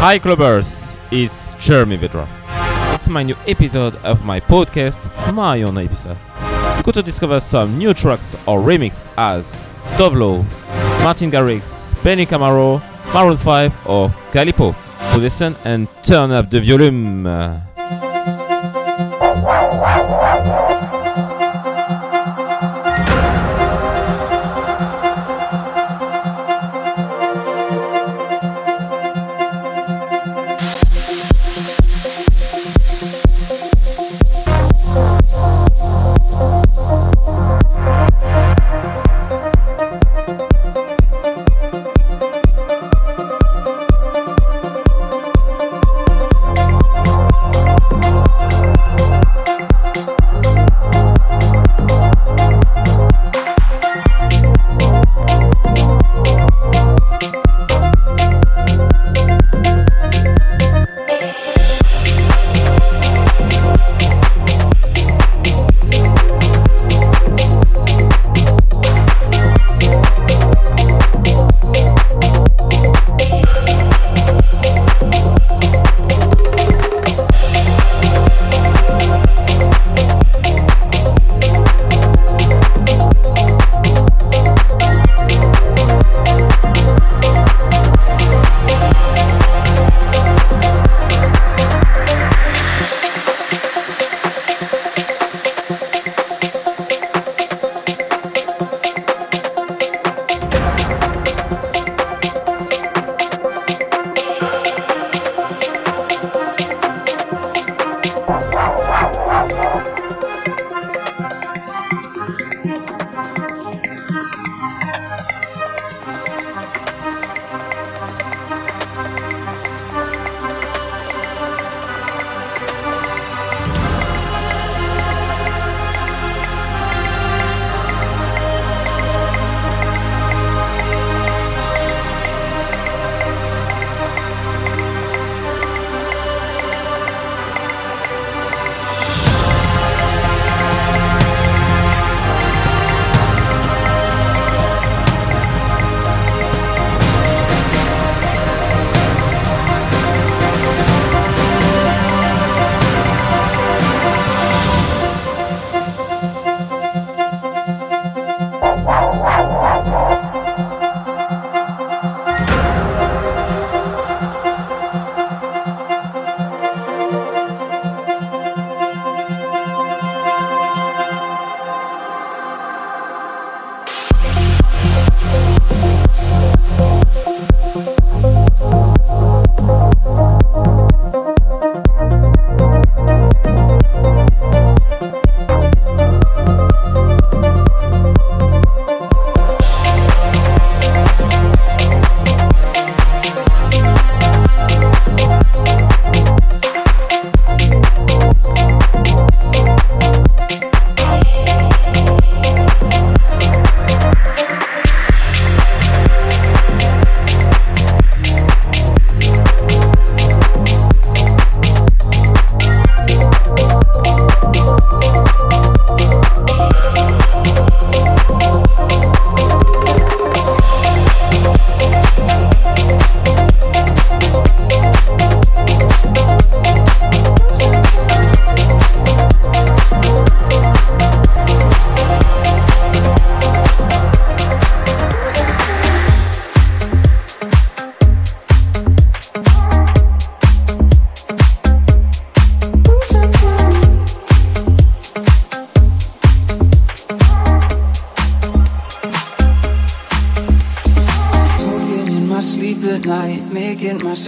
Hi Clubbers, it's Jeremy Vedra. It's my new episode of my podcast, my own episode. Go to discover some new tracks or remix as Tove Lo, Martin Garrix, Benny Camaro, Maroon 5 or Calippo. To listen and turn up the volume.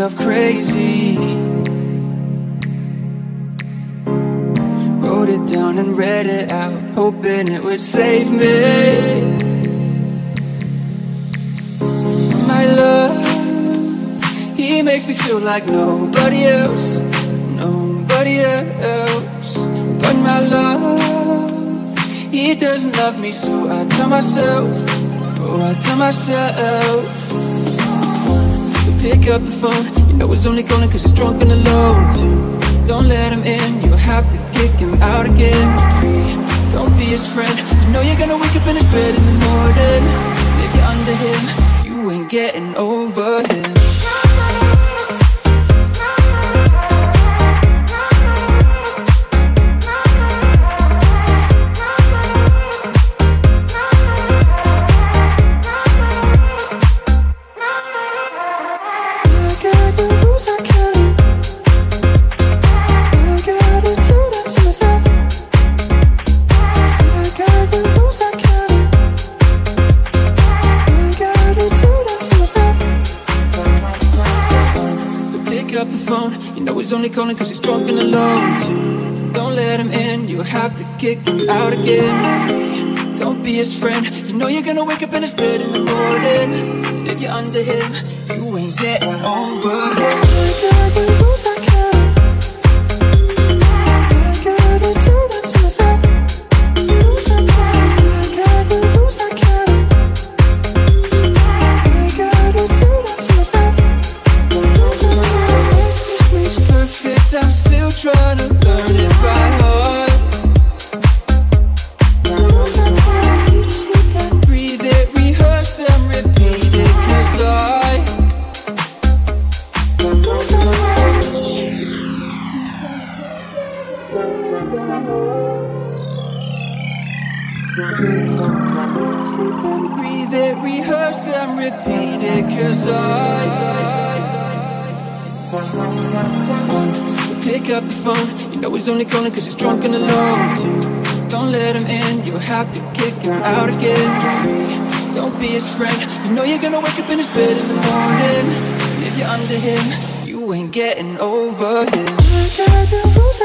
Myself crazy. Wrote it down and read it out, hoping it would save me. My love, he makes me feel like nobody else, nobody else. But my love, he doesn't love me, so I tell myself, oh, I tell myself pick up the phone. You know he's only calling cause he's drunk and alone too. Don't let him in, you'll have to kick him out again. Three, Don't be his friend. You know you're gonna wake up in his bed in the morning. If you're under him, you ain't getting over him. He's only calling cause he's drunk and alone too. Don't let him in, you have to kick him out again. Don't be his friend. You know you're gonna wake up in his bed in the morning. If you're under him, you ain't getting over him. Cause he's drunk and alone too. Don't let him in, you'll have to kick him out again. Don't be his friend, you know you're gonna wake up in his bed in the morning. And if you're under him, you ain't getting over him. I got the rules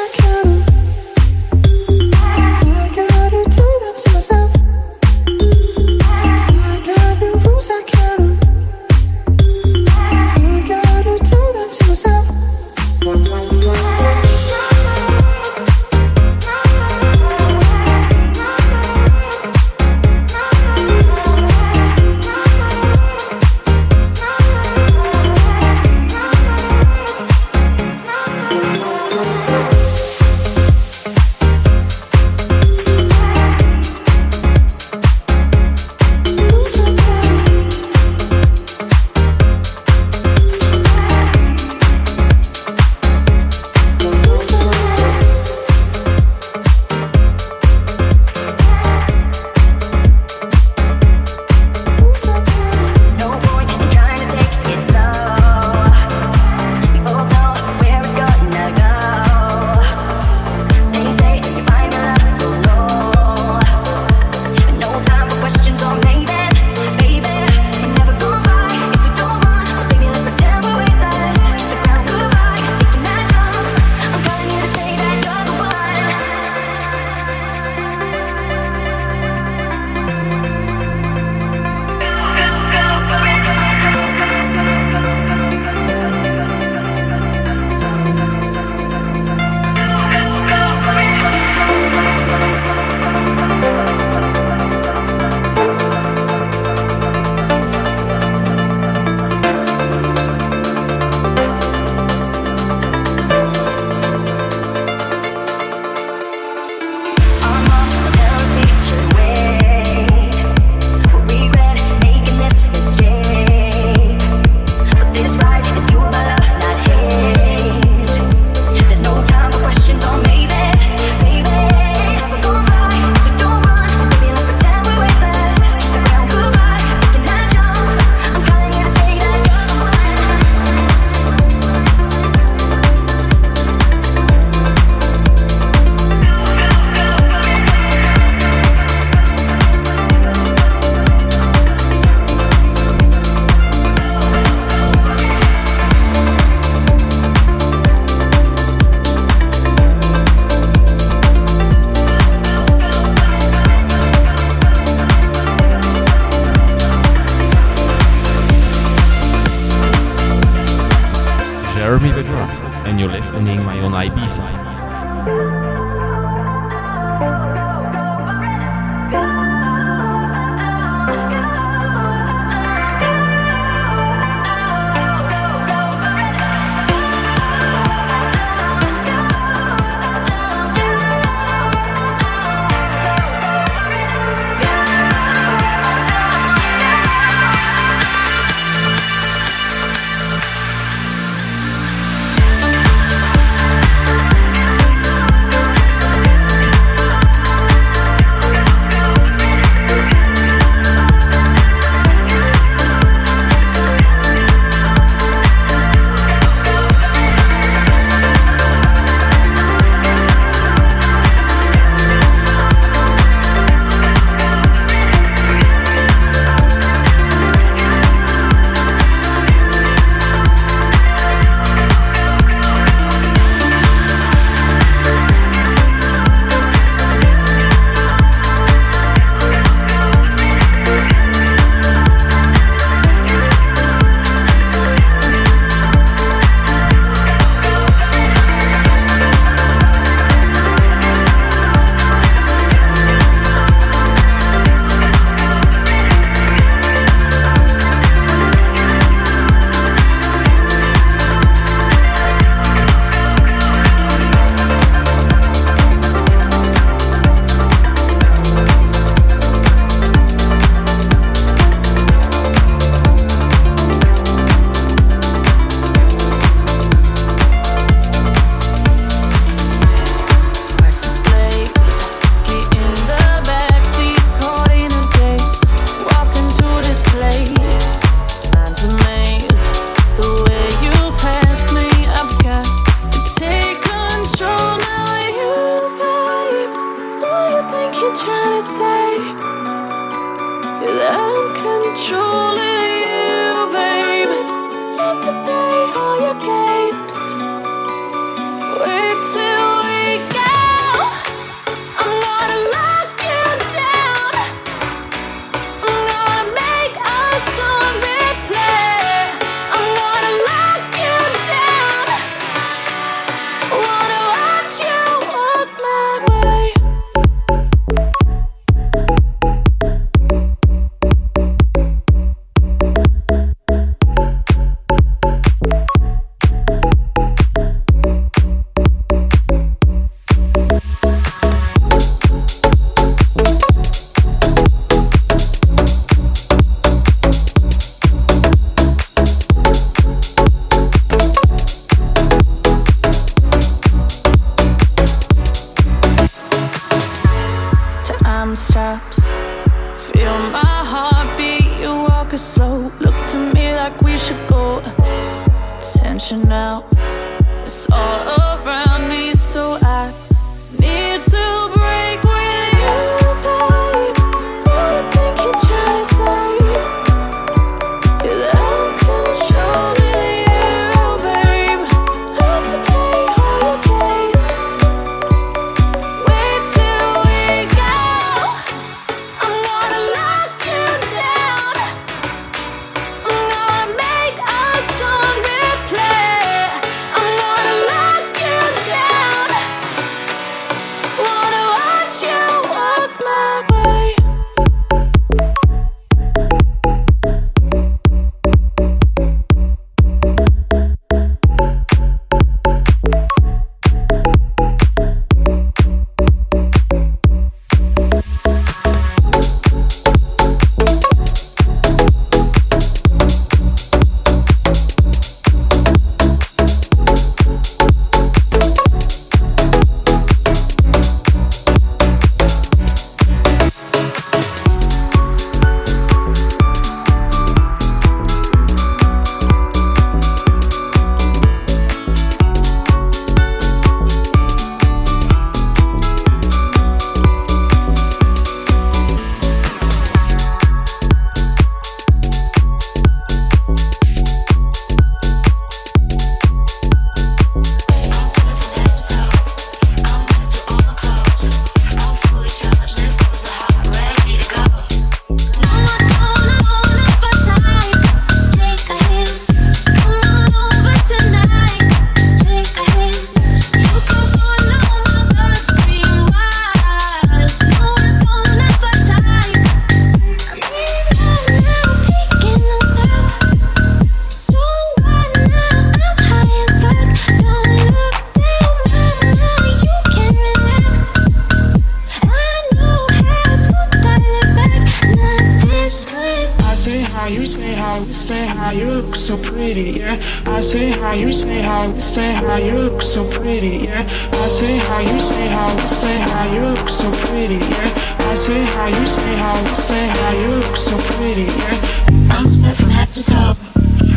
I say how you say how we stay how you look so pretty, yeah. I say how you say how we stay how you look so pretty, yeah. I say how you say how we stay how you look so pretty, yeah. I'm sweat from head to toe.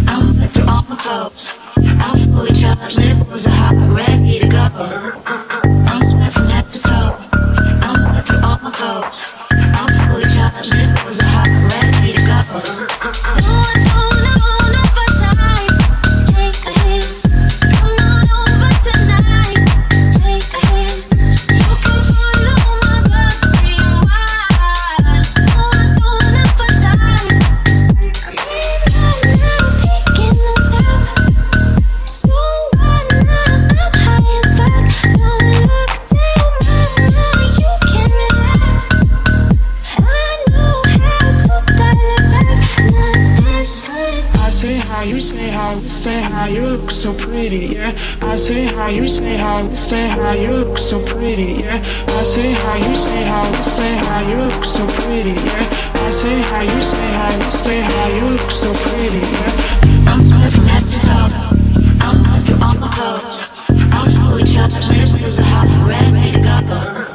I'm wet through all my clothes. I'm fully charged, nipples are hot, ready to go. I'm sweat from head to toe. I'm wet through all my clothes. I'm fully charged, nipples are hot, ready to go. Say how you say how we stay how you look so pretty, yeah. I say how you say how we stay how you look so pretty, yeah. I say how you say how we stay how you look so pretty, yeah. I'm sweat from head to toe. I'm through all my clothes. I'm fully charged, nipples are hot, ready to go.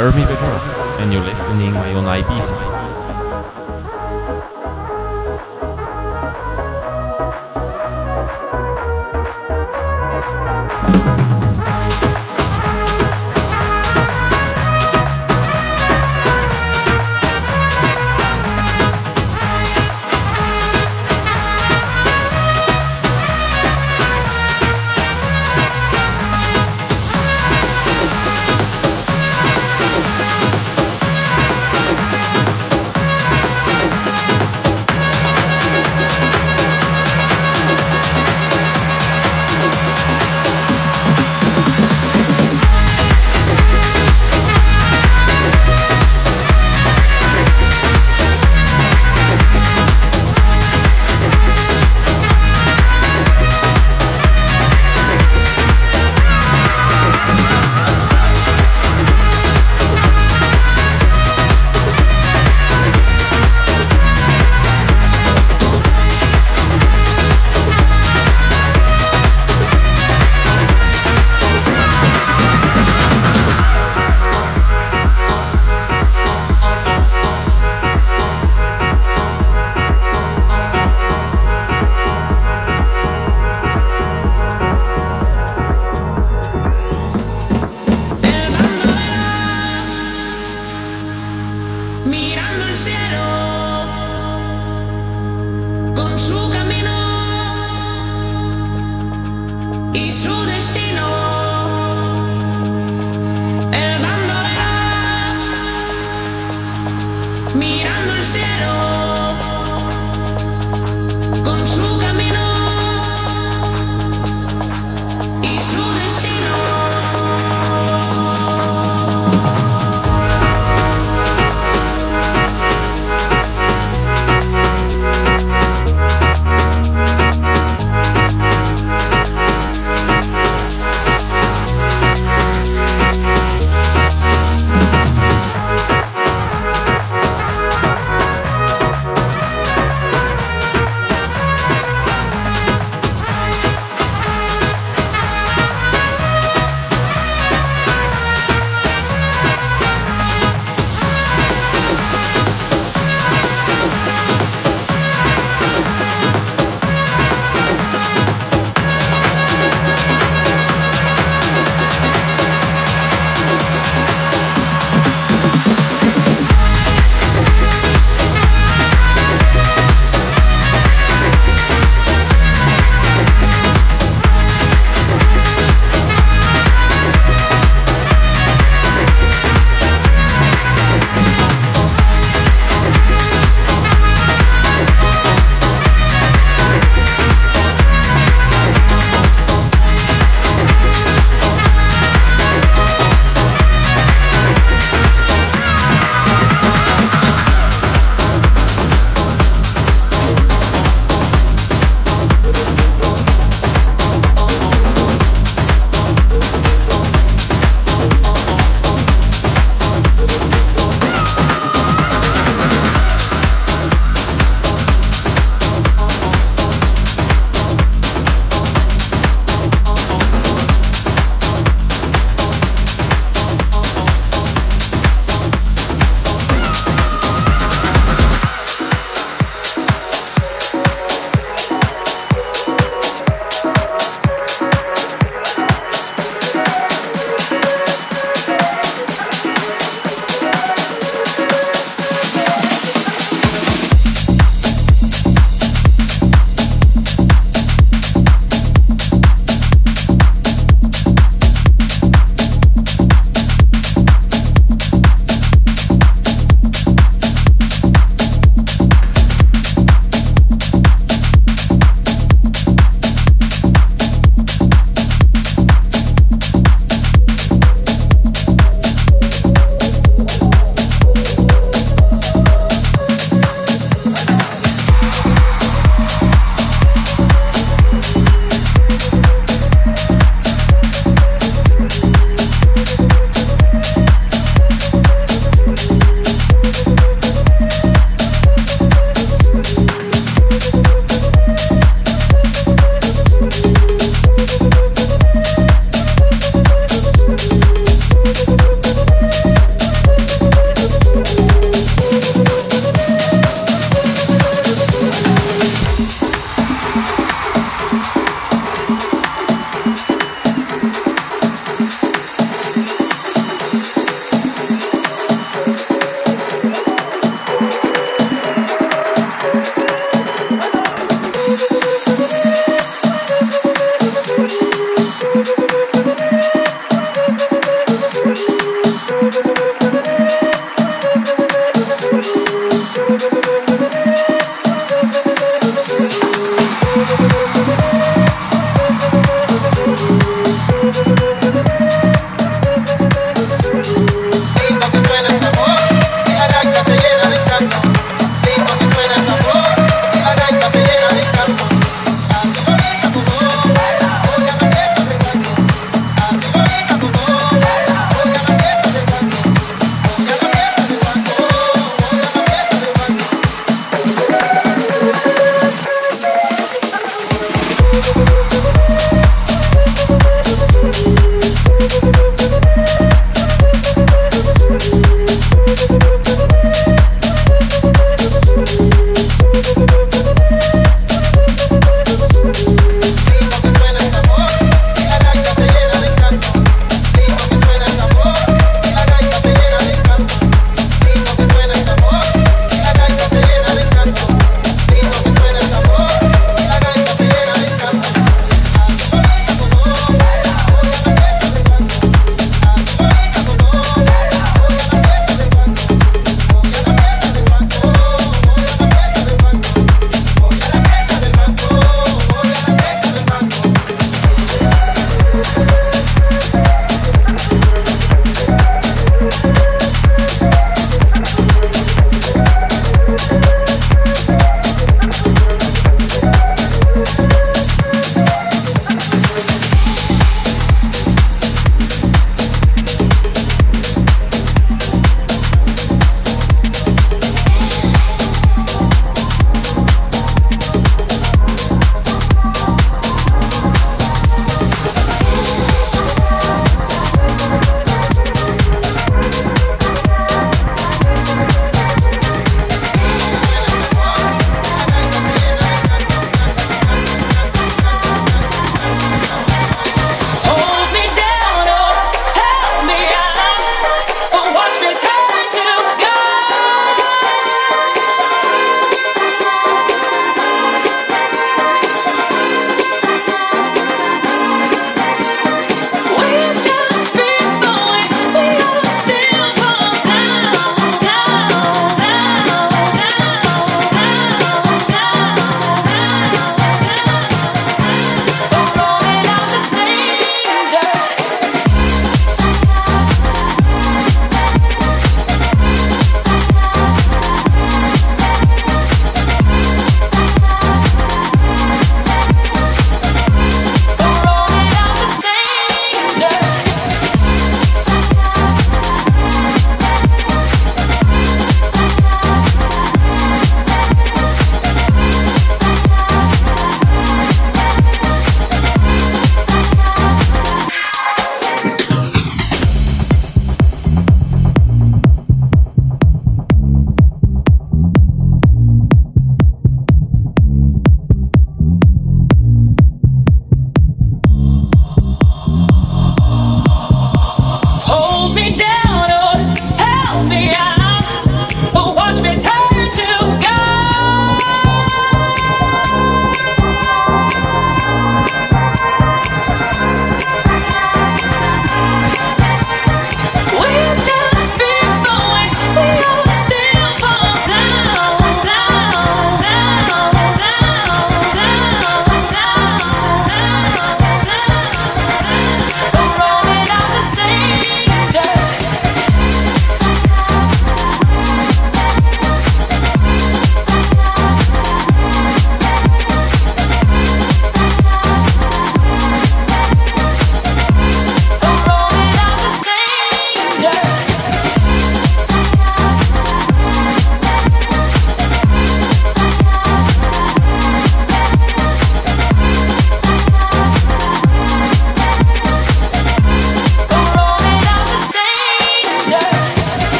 Jeremy Vedra, and you're listening my own Ibiza. Mirando el cielo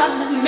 찾는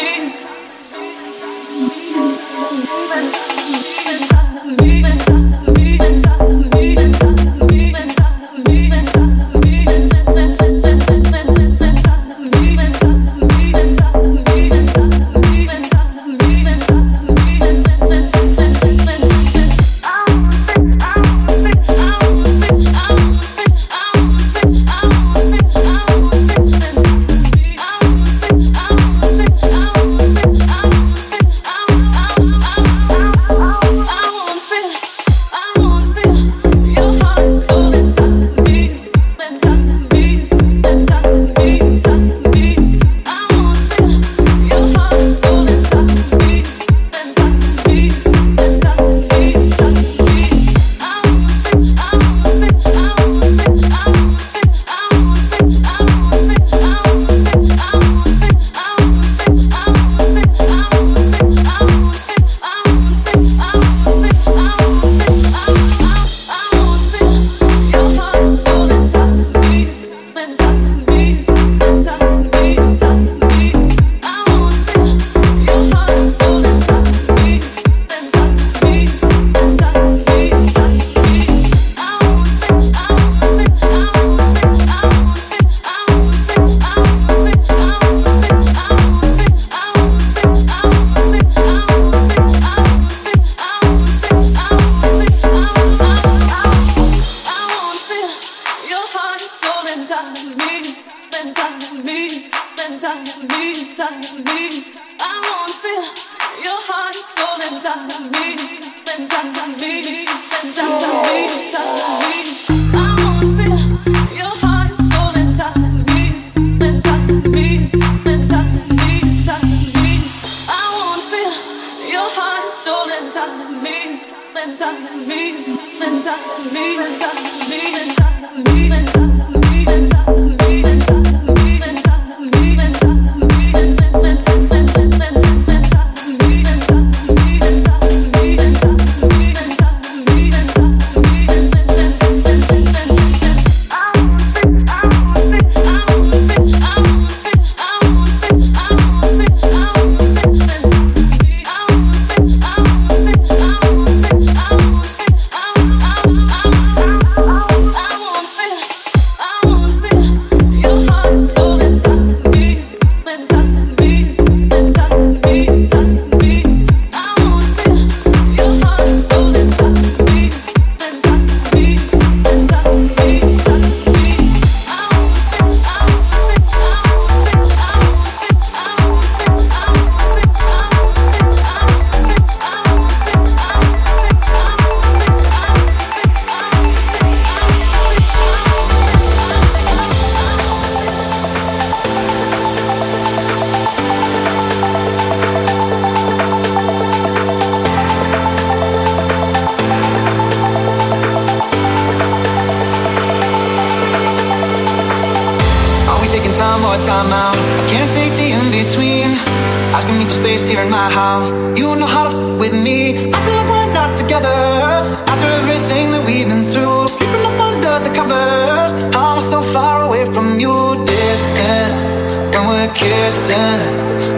we're kissing,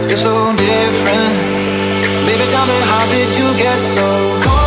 feel so different. Baby, tell me how did you get so cold?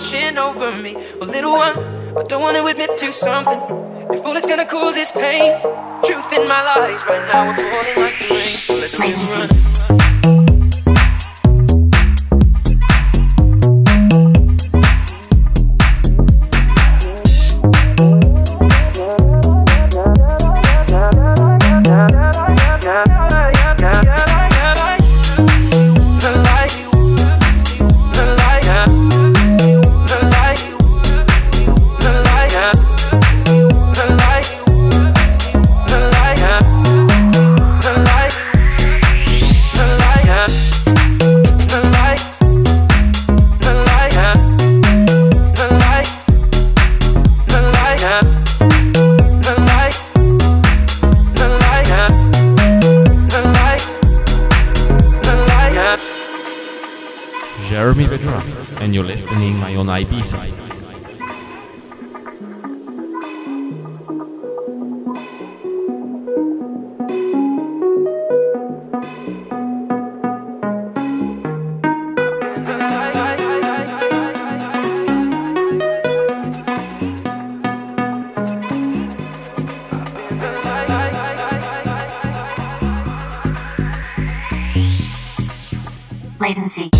washing over me. Well, little one, I don't want to admit to something. If all it's gonna cause is pain, truth in my lies right now, I'm falling like the rain. So let's run. My Own Ibiza. latency.